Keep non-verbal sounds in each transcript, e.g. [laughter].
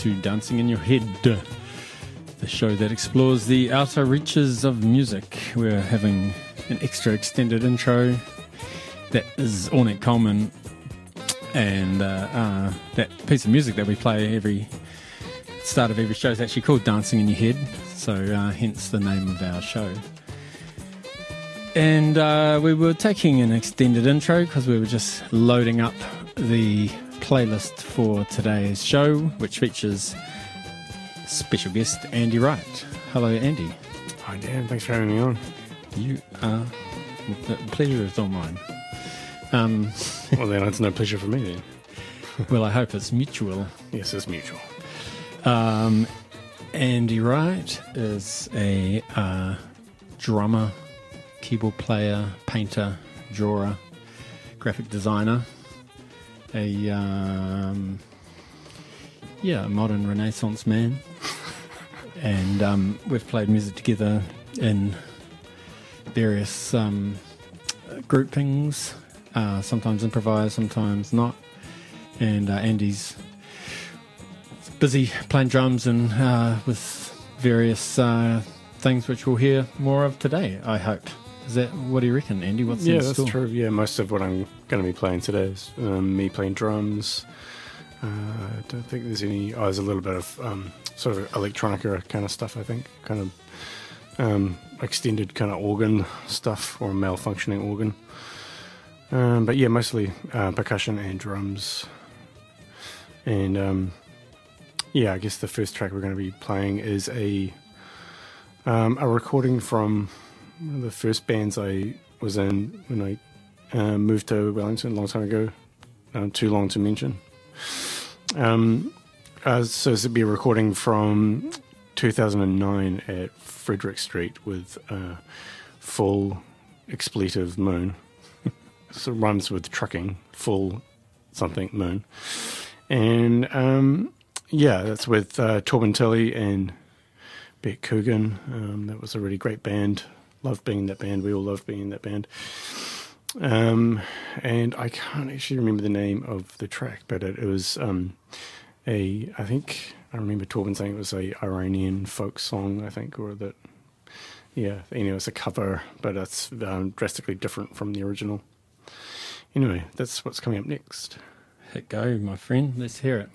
To Dancing in Your Head, the show that explores the outer reaches of music. We're having an extra extended intro that is Ornette Coleman, and uh, uh, that piece of music that we play every start of every show is actually called Dancing in Your Head, so uh, hence the name of our show. And uh, we were taking an extended intro because we were just loading up the playlist for today's show, which features special guest Andy Wright. Hello, Andy. Hi, Dan. Thanks for having me on. You are. The pleasure is all mine. Um, [laughs] well, then it's no pleasure for me then. well, I hope it's mutual. Yes, it's mutual. Um, Andy Wright is a uh, drummer, keyboard player, painter, drawer, graphic designer a um, yeah, a modern Renaissance man, and um, we've played music together in various um, groupings, uh, sometimes improvised, sometimes not. And uh, Andy's busy playing drums and uh, with various uh, things which we'll hear more of today. I hope. Is that what do you reckon, Andy? What's yeah, that's true. Yeah, most of what I'm going to be playing today is um, me playing drums. Uh, I don't think there's any. Oh, there's a little bit of um, sort of electronica kind of stuff. I think kind of um, extended kind of organ stuff or malfunctioning organ. Um, but yeah, mostly uh, percussion and drums. And um, yeah, I guess the first track we're going to be playing is a um, a recording from one of the first bands I was in when I uh, moved to Wellington a long time ago. Uh, too long to mention. Um, uh, so this would be a recording from 2009 at Frederick Street with uh, full expletive moon. [laughs] so it rhymes with trucking, full something moon. And um, yeah, that's with uh, Torben Tilly and Beck Coogan. Um, that was a really great band loved being in that band. We all loved being in that band. Um, and I can't actually remember the name of the track, but it, it was um, a, I think, I remember Torben saying it was a Iranian folk song, I think, or that, yeah, you know, it's a cover, but it's um, drastically different from the original. Anyway, that's what's coming up next. Hit go, my friend. Let's hear it.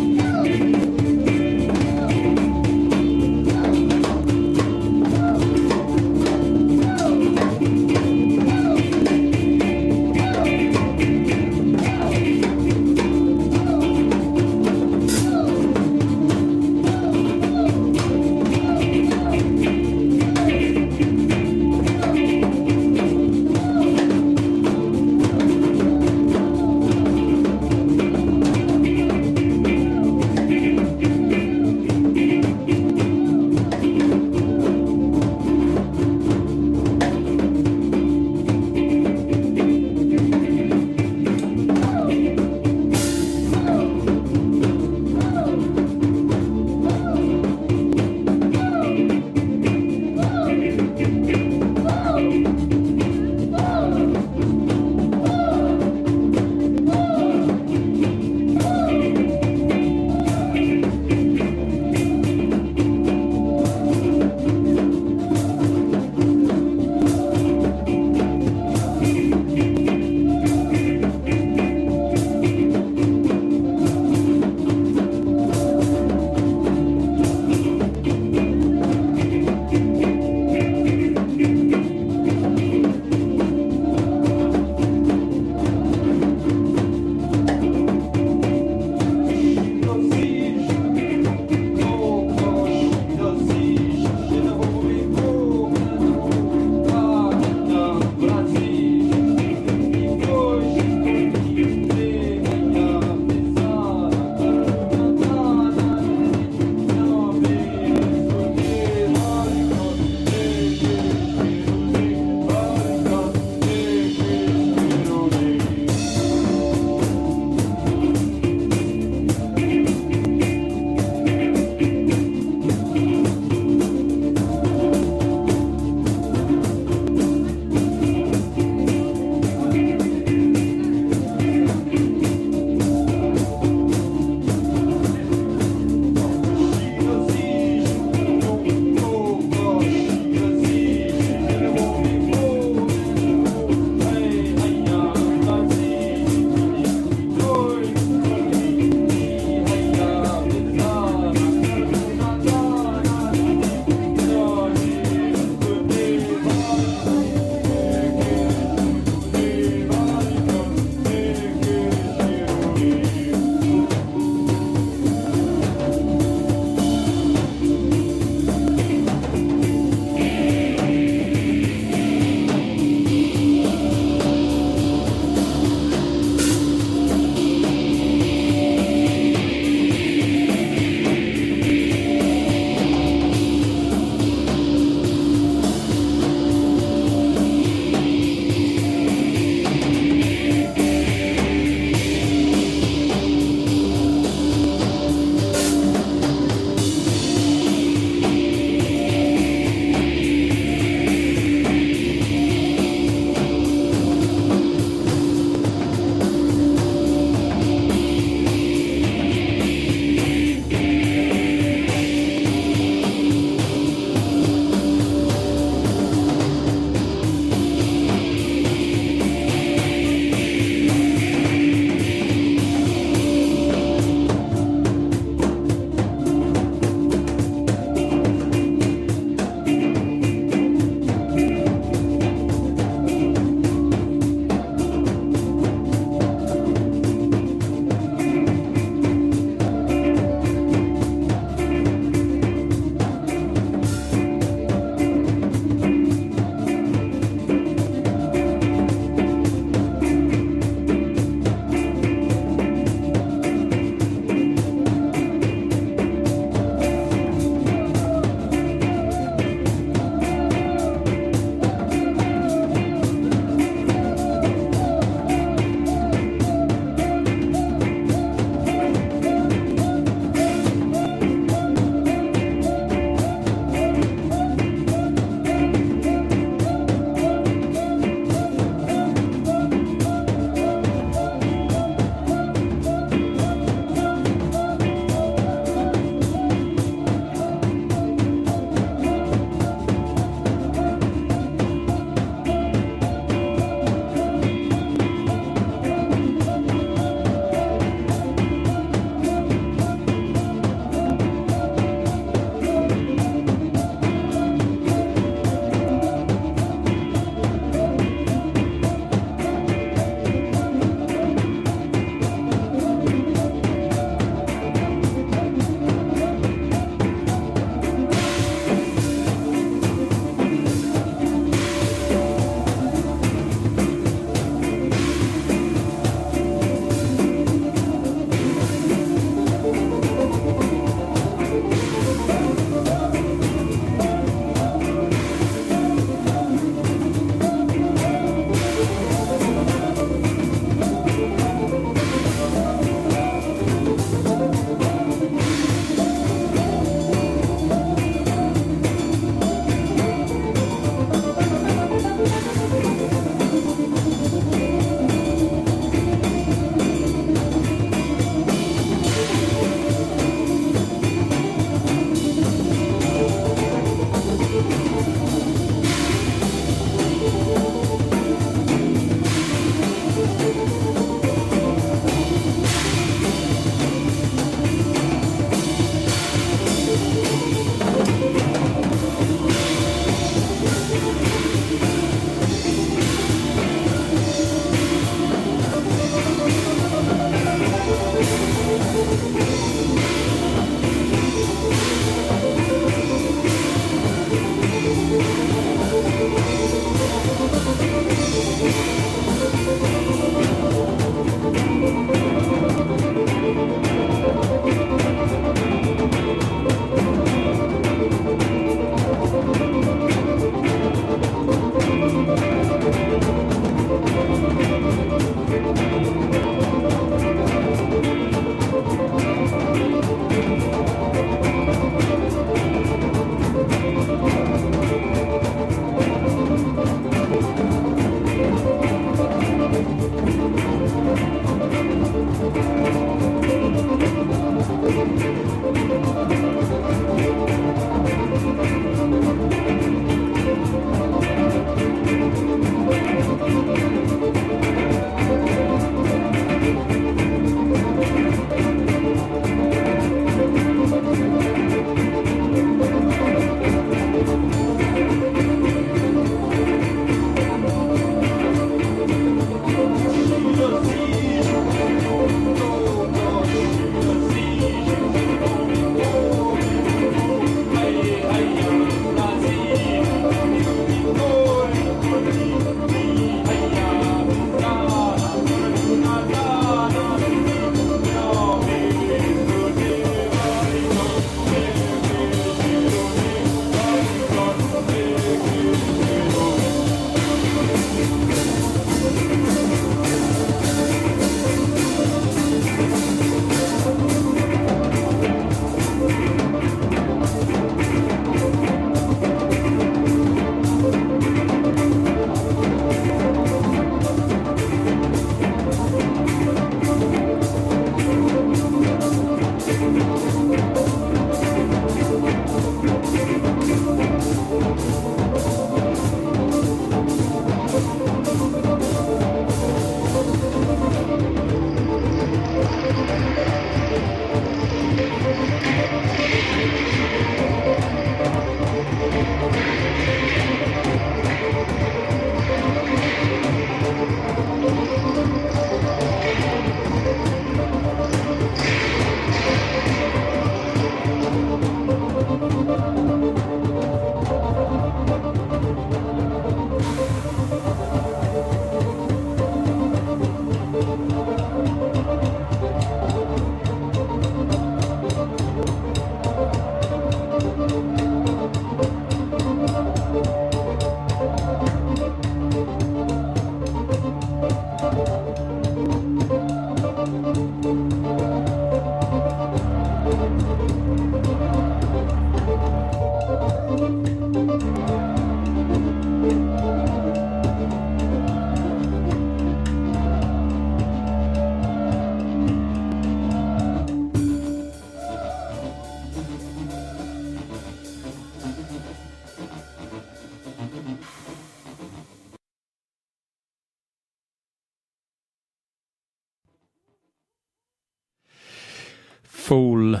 Full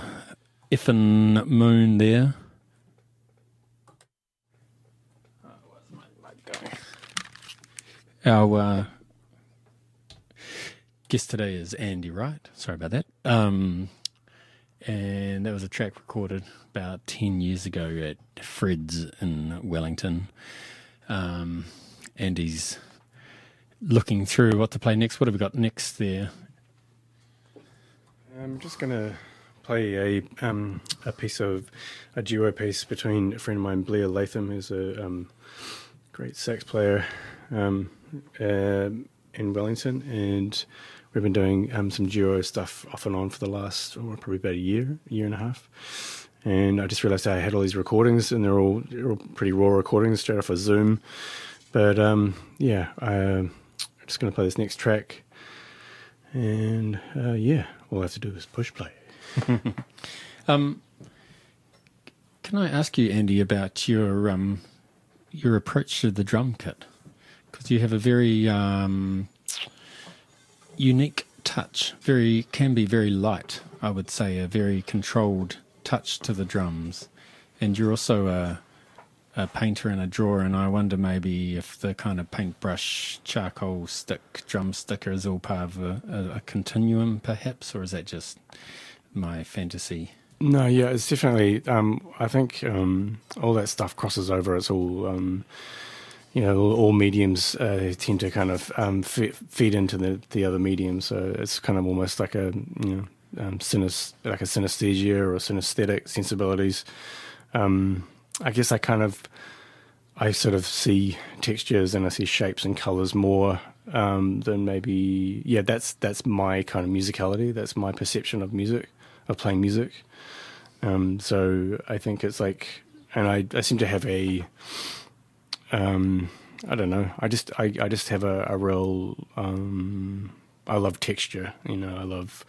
effin moon there. Our uh, guest today is Andy Wright. Sorry about that. Um, and that was a track recorded about 10 years ago at Fred's in Wellington. Um, Andy's looking through what to play next. What have we got next there? I'm just going to play a um, a piece of a duo piece between a friend of mine, Blair Latham, who's a um, great sax player um, uh, in Wellington, and we've been doing um, some duo stuff off and on for the last oh, probably about a year, year and a half. And I just realised I had all these recordings, and they're all, they're all pretty raw recordings straight off of Zoom. But um, yeah, I, am just going to play this next track, and uh, yeah, all I have to do is push play. [laughs] um, can I ask you, Andy, about your um, your approach to the drum kit? Because you have a very um, unique touch. Very can be very light. I would say a very controlled touch to the drums, and you're also a a painter and a drawer, and I wonder maybe if the kind of paintbrush, charcoal stick, drum sticker is all part of a, a, a continuum, perhaps, or is that just my fantasy? No, yeah, it's definitely. Um, I think um, all that stuff crosses over. It's all, um, you know, all, all mediums uh, tend to kind of um, feed into the, the other mediums. So it's kind of almost like a, you know, um, synes- like a synesthesia or synesthetic sensibilities. Um, I guess I kind of, I sort of see textures and I see shapes and colors more than maybe. Yeah, that's that's my kind of musicality. That's my perception of music, of playing music. Um, so I think it's like, and I, I seem to have a, um, I don't know. I just I, I just have a, a real. Um, I love texture. You know, I love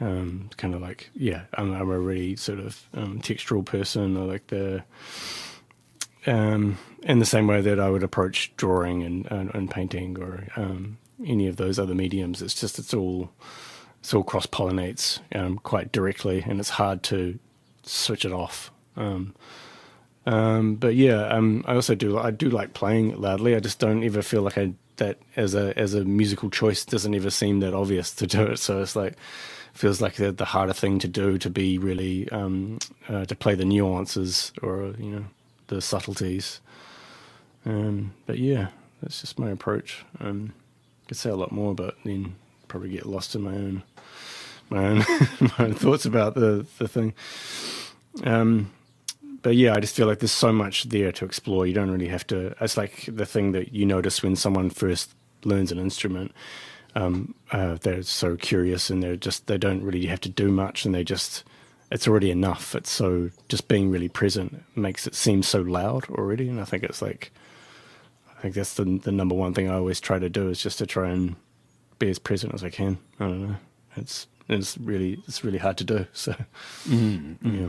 um, kind of like yeah, I'm, I'm, a really sort of um, textural person. I like the um, in the same way that I would approach drawing and and, and painting or um, any of those other mediums. It's just it's all it's all cross pollinates um, quite directly, and it's hard to switch it off. Um, but yeah, I also do I do like playing loudly. I just don't ever feel like I that as a as a musical choice doesn't ever seem that obvious to do it. So it's like feels like the, the harder thing to do to be really um, uh, to play the nuances or you know the subtleties. Um, but yeah, that's just my approach. Um, I could say a lot more, but then probably get lost in my own my own [laughs] my own thoughts about the the thing. Um, but yeah, I just feel like there's so much there to explore. You don't really have to. It's like the thing that you notice when someone first learns an instrument um, uh, they're so curious and they're just they don't really have to do much and they just it's already enough. It's so just being really present makes it seem so loud already, and I think it's like I think that's the the number one thing I always try to do is just to try and be as present as I can. I don't know. It's it's really it's really hard to do. [laughs] So mm-hmm. yeah.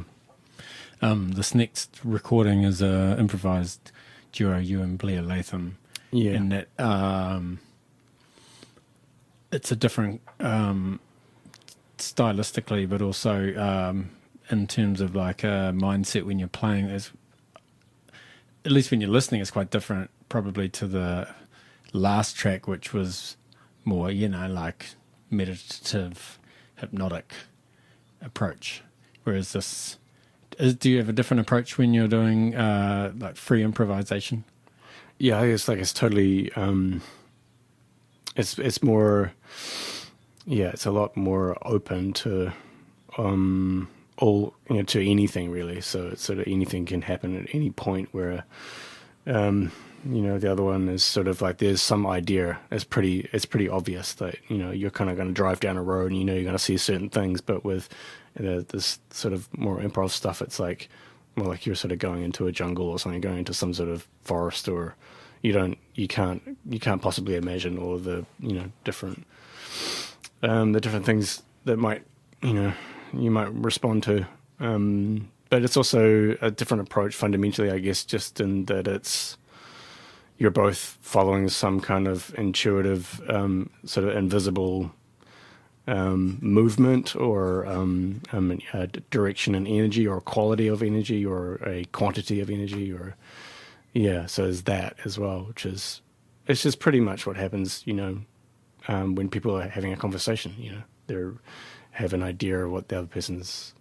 Um, this next recording is a improvised duo, you and Blair Latham. Yeah, and that um, it's a different um, stylistically, but also um, in terms of like a mindset when you're playing. Is at least when you're listening, it's quite different, probably to the last track, which was more, you know, like meditative, hypnotic approach. Whereas this, is, do you have a different approach when you're doing uh, like free improvisation? Yeah, it's like it's totally. Um it's it's more yeah it's a lot more open to um all you know to anything really so it's sort of anything can happen at any point where um you know the other one is sort of like there's some idea it's pretty it's pretty obvious that you know you're kind of going to drive down a road and you know you're going to see certain things but with know, this sort of more improv stuff it's like more like you're sort of going into a jungle or something going into some sort of forest or you don't you can't you can't possibly imagine all the you know different um, the different things that might you know you might respond to. Um, but it's also a different approach fundamentally, I guess, just in that it's you're both following some kind of intuitive, um, sort of invisible um, movement or um, um, direction and energy or quality of energy or a quantity of energy or yeah so there's that as well which is it's just pretty much what happens you know um, when people are having a conversation you know. They have an idea of what the other person's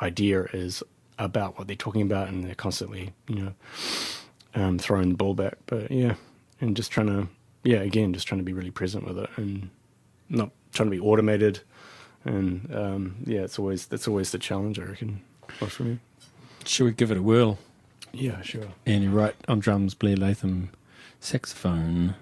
idea is about what they're talking about and they're constantly you know um, throwing the ball back but yeah and just trying to yeah again just trying to be really present with it and not trying to be automated, and um, yeah, it's always that's always the challenge I reckon for me. Should we give it a whirl? Yeah, sure. Andy Wright on drums, Blair Latham saxophone.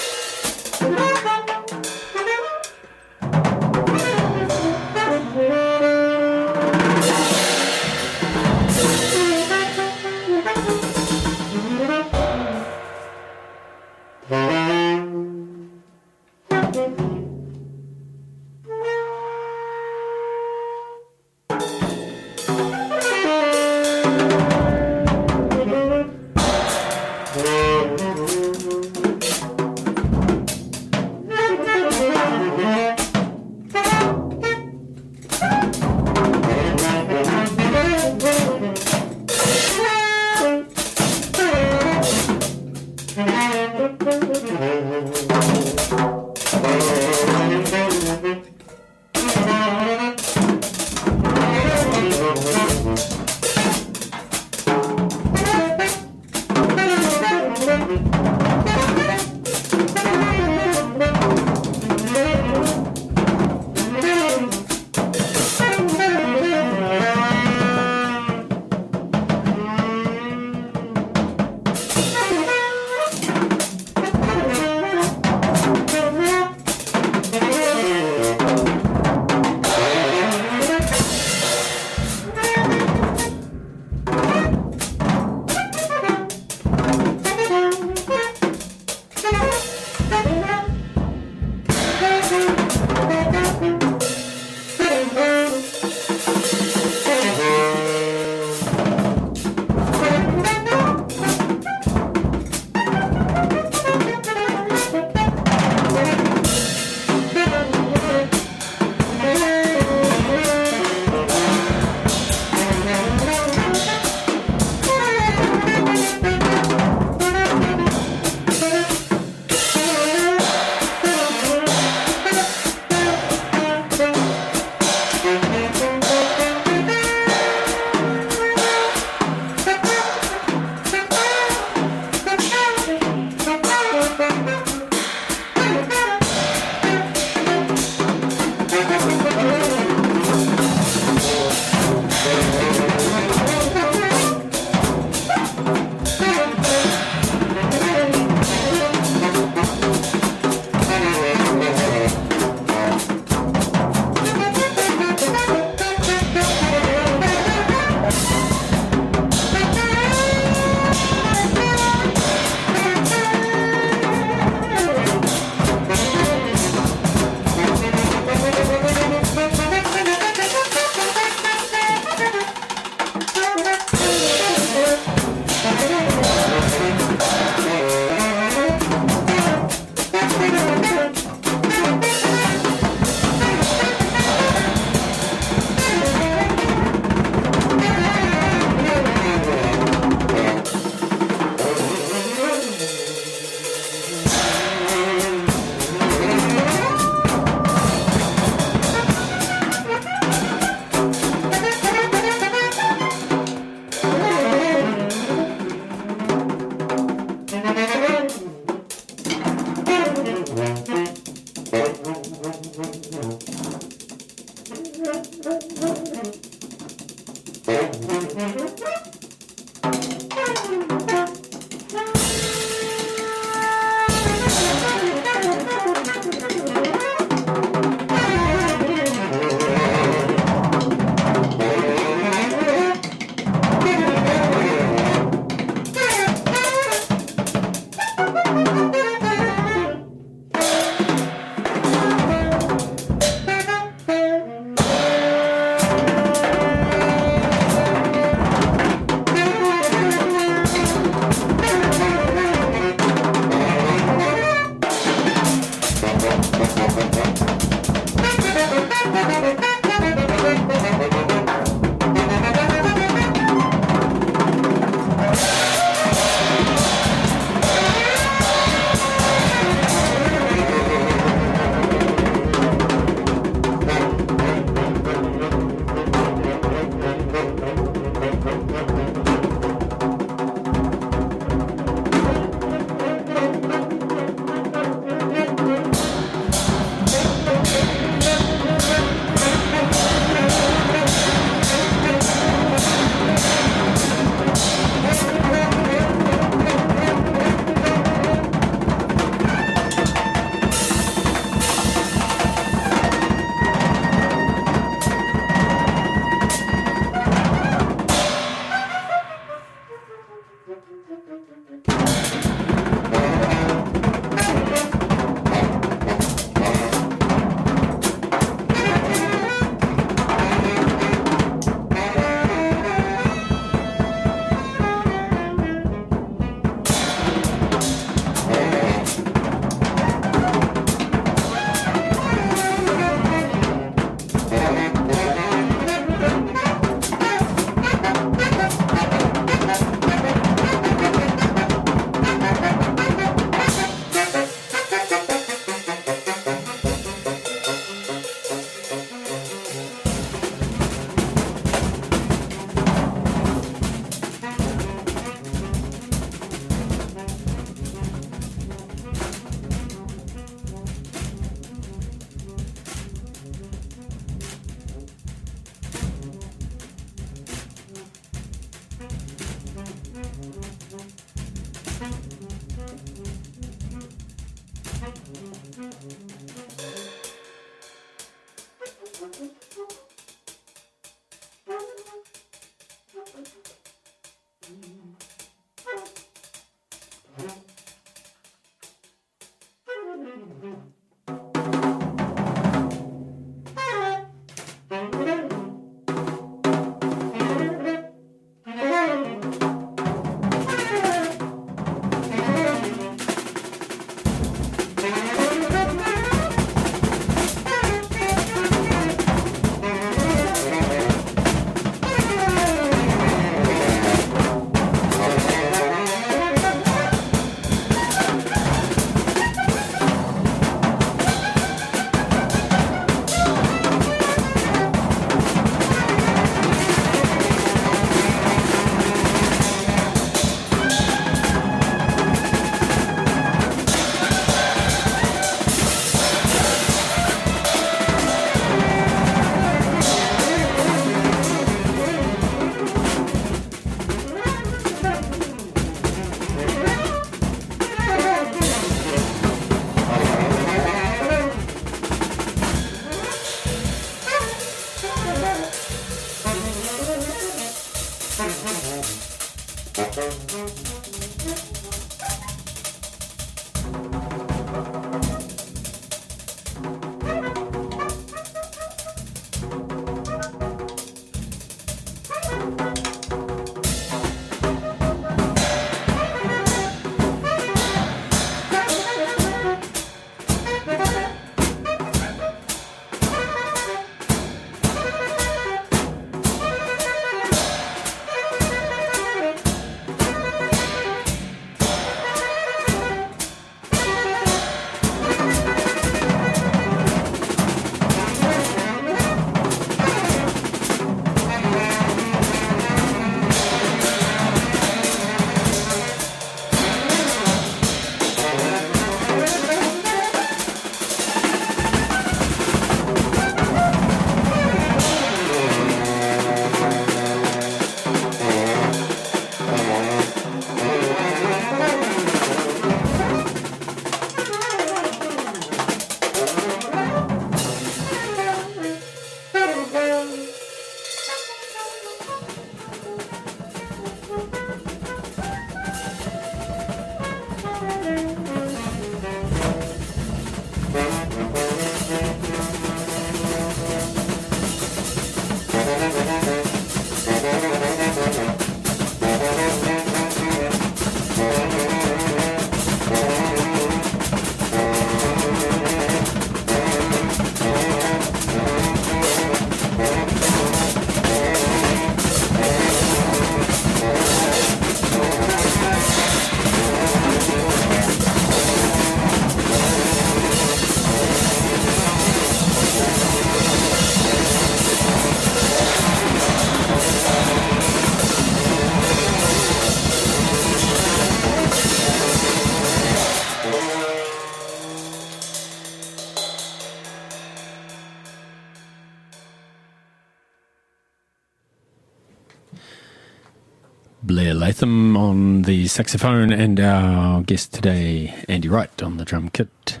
Latham on the saxophone, and our guest today, Andy Wright, on the drum kit.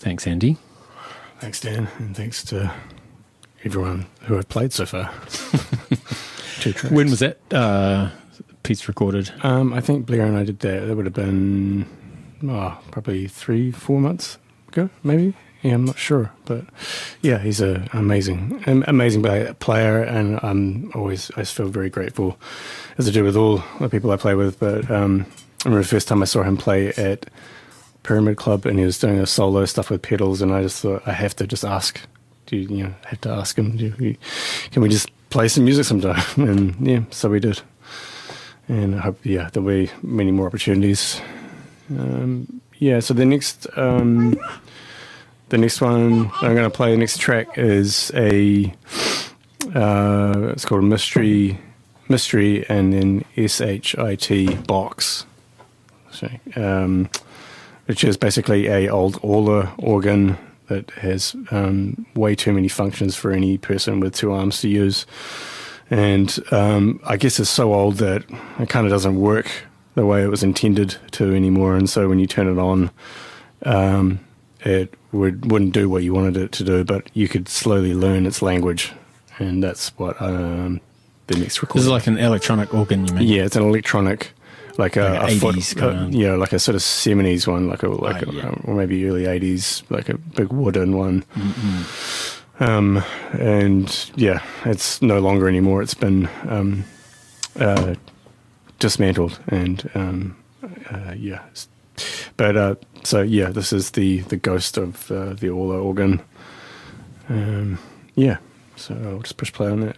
Thanks, Andy. Thanks, Dan, and thanks to everyone who I've played so far. [laughs] Two tracks. When was that uh, piece recorded? Um, I think Blair and I did that. That would have been oh, probably three, four months ago, maybe. Yeah, I'm not sure, but yeah, he's an amazing, amazing player, and I'm always I feel very grateful, as I do with all the people I play with. But um, I remember the first time I saw him play at Pyramid Club, and he was doing a solo stuff with pedals, and I just thought I have to just ask, do you, you know, have to ask him, you, can we just play some music sometime? [laughs] And yeah, so we did, and I hope yeah there'll be many more opportunities. Um, yeah, so the next. Um, the next one I'm going to play, the next track is a, uh, it's called Mystery, Mystery, and then S H I T box, so, um, which is basically a old Orla organ that has um, way too many functions for any person with two arms to use, and um, I guess it's so old that it kind of doesn't work the way it was intended to anymore, and so when you turn it on. Um, it would wouldn't do what you wanted it to do, but you could slowly learn its language, and that's what um, the next This is like an electronic organ, you mean? yeah, it's an electronic, like a, Like a a foot, 80s uh, of- yeah, like a sort of seventies one, like a like Ah, a, yeah. or maybe early eighties, like a big wooden one. Um, and yeah, it's no longer anymore. It's been um, uh, dismantled, and um, uh, yeah, it's- but uh, so yeah, this is the the ghost of uh, the Orla organ. Um, yeah, so I'll just push play on that.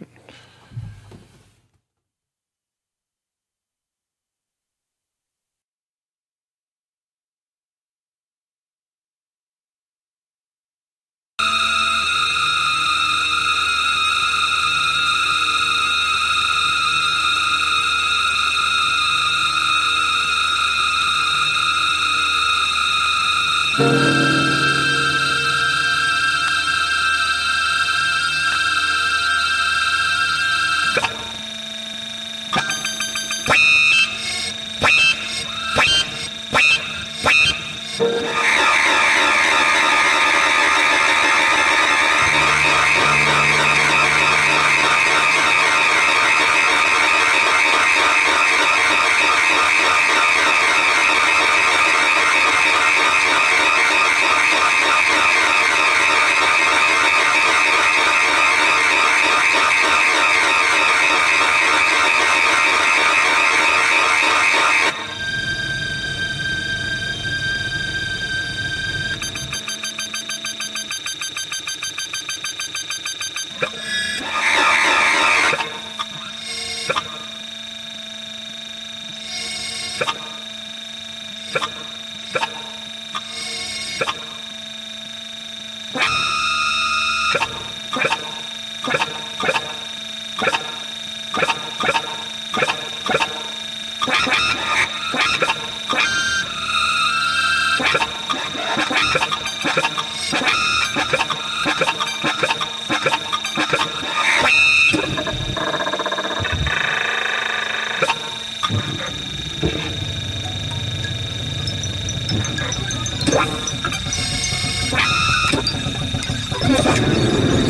Thank you.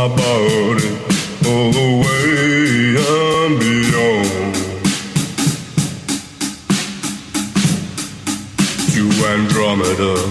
My body all the way and beyond to Andromeda. Andromeda.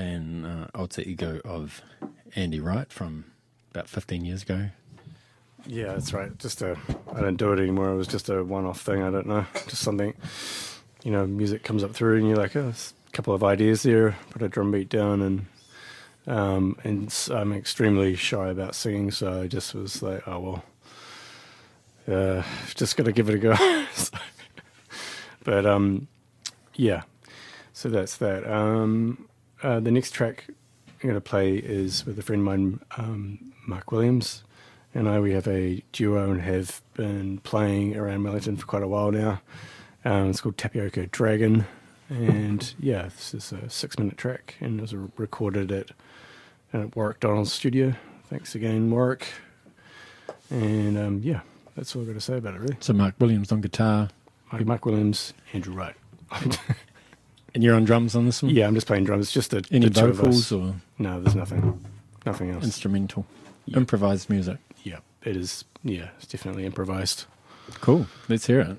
An uh, alter ego of Andy Wright from about 15 years ago. Yeah, that's right. Just a, I don't do it anymore. It was just a one-off thing. I don't know, just something. You know, music comes up through, and you're like, oh, a couple of ideas there. Put a drum beat down, and um, and I'm extremely shy about singing, so I just was like, oh well, uh, just to give it a go. [laughs] But um, yeah, so that's that. Um, uh, the next track I'm going to play is with a friend of mine, um, Mark Williams and I. We have a duo and have been playing around Wellington for quite a while now. Um, it's called Tapioca Dragon, and yeah, this is a six-minute track, and it was recorded at at Warwick Donald's studio. Thanks again, Warwick. And um, yeah, that's all I've got to say about it, really. So Mark Williams on guitar, Mark, Mike Williams, Andrew Wright. [laughs] and you're on drums on this one? yeah, I'm just playing drums. Just the, Any the two of vocals us. or No, there's nothing, nothing else. instrumental? Improvised music. yeah, it is. Yeah, it's definitely improvised. Cool. Let's hear it.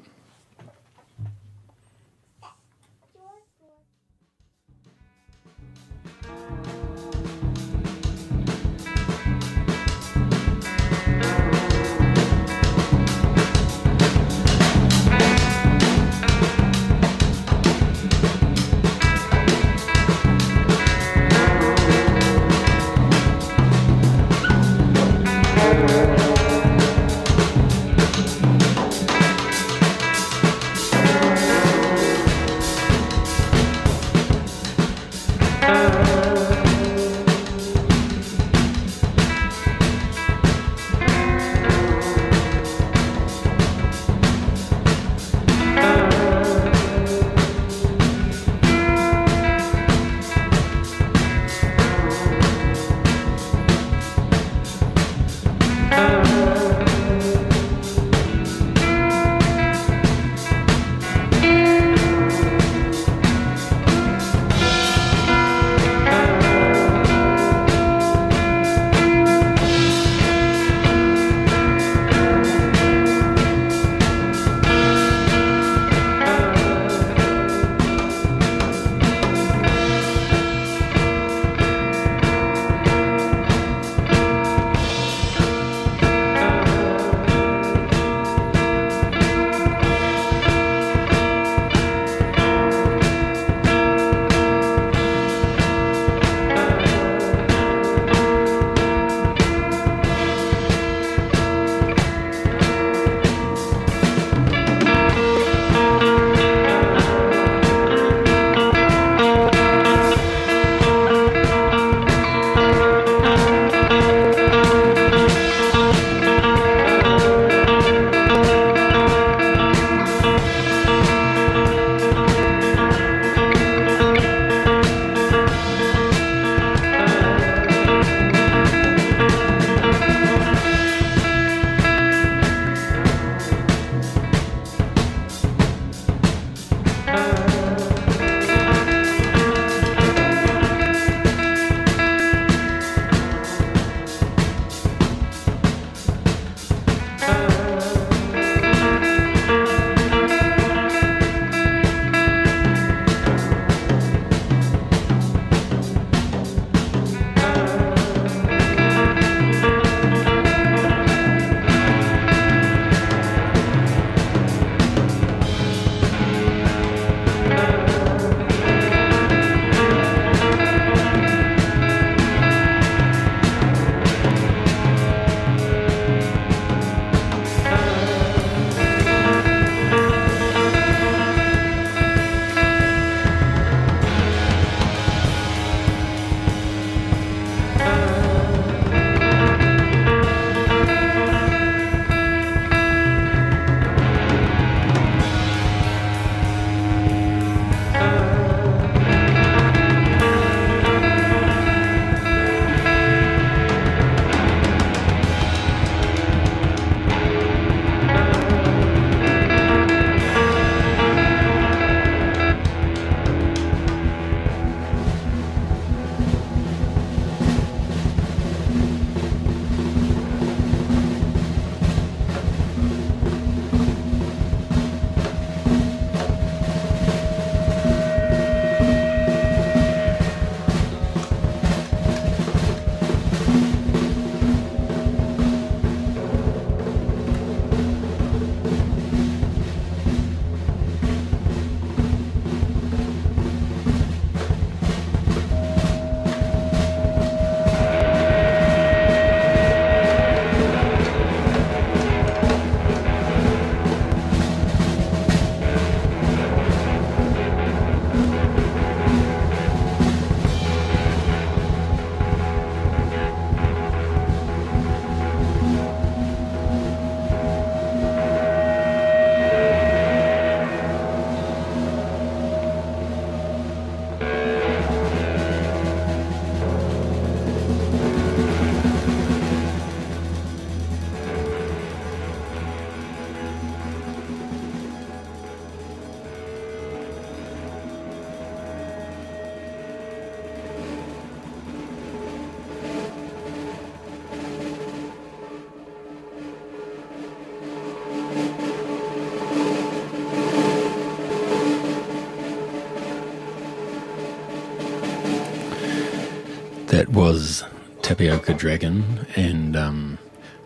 That was Tapioca Dragon and um,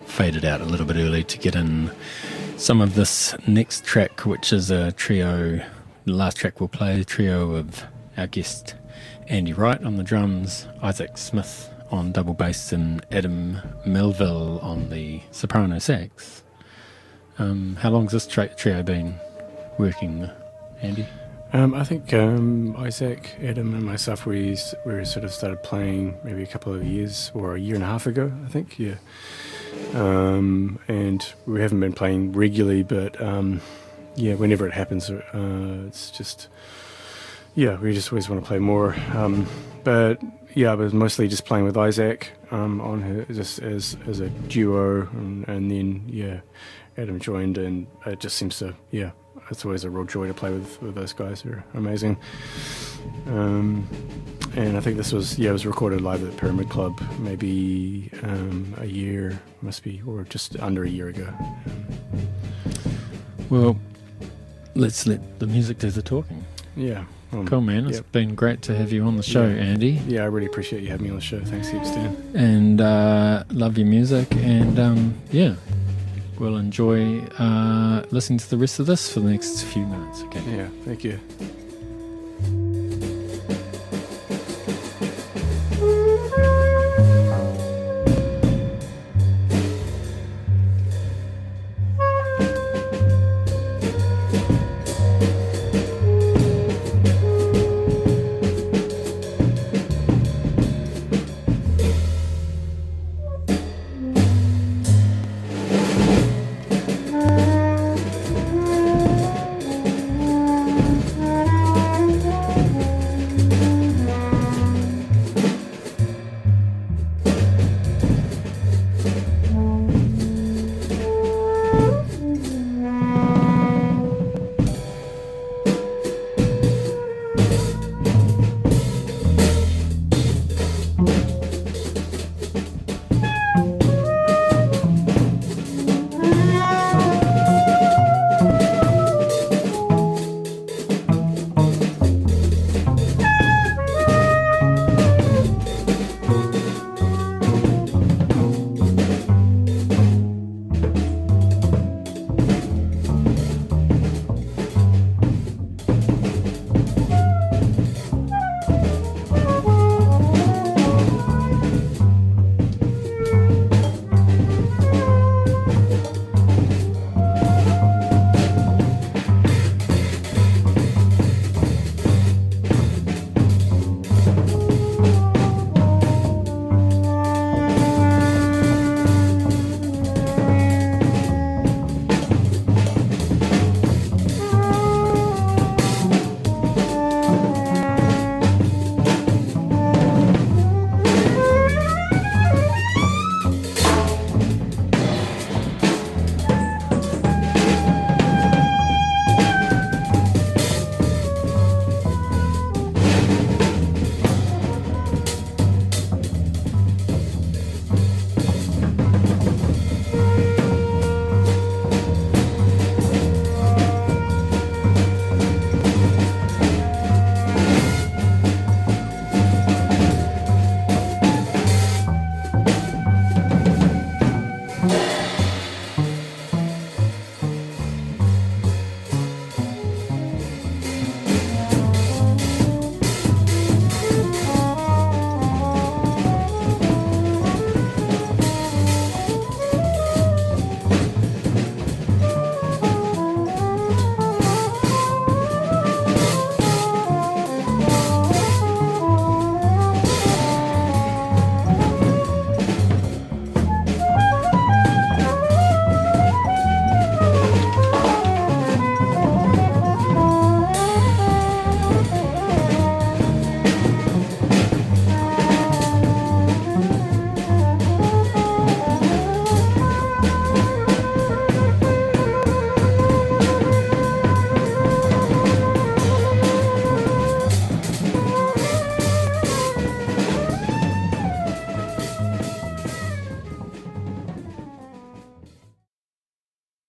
faded out a little bit early to get in some of this next track, which is a trio. The last track we'll play, a trio of our guest Andy Wright on the drums, Isaac Smith on double bass, and Adam Melville on the soprano sax. Um, how long's this tra- trio been working, Andy? Um, I think um, Isaac, Adam, and myself we we sort of started playing maybe a couple of years or a year and a half ago. I think, yeah. Um, and we haven't been playing regularly, but um, yeah, whenever it happens, uh, it's just yeah, we just always want to play more. Um, but yeah, I was mostly just playing with Isaac um, on her just as as a duo, and, and then yeah, Adam joined, and it just seems to yeah, it's always a real joy to play with with those guys. They're amazing. Um, and I think this was yeah, it was recorded live at Pyramid Club maybe um, a year must be or just under a year ago. Well, let's let the music do the talking. Yeah. um, Cool, man. It's Yep. been great to have you on the show, Yeah. Andy. Yeah, I really appreciate you having me on the show. Thanks heaps, Dan. And uh, love your music. And um, yeah, we'll enjoy uh, listening to the rest of this for the next few minutes. Okay. Yeah, thank you.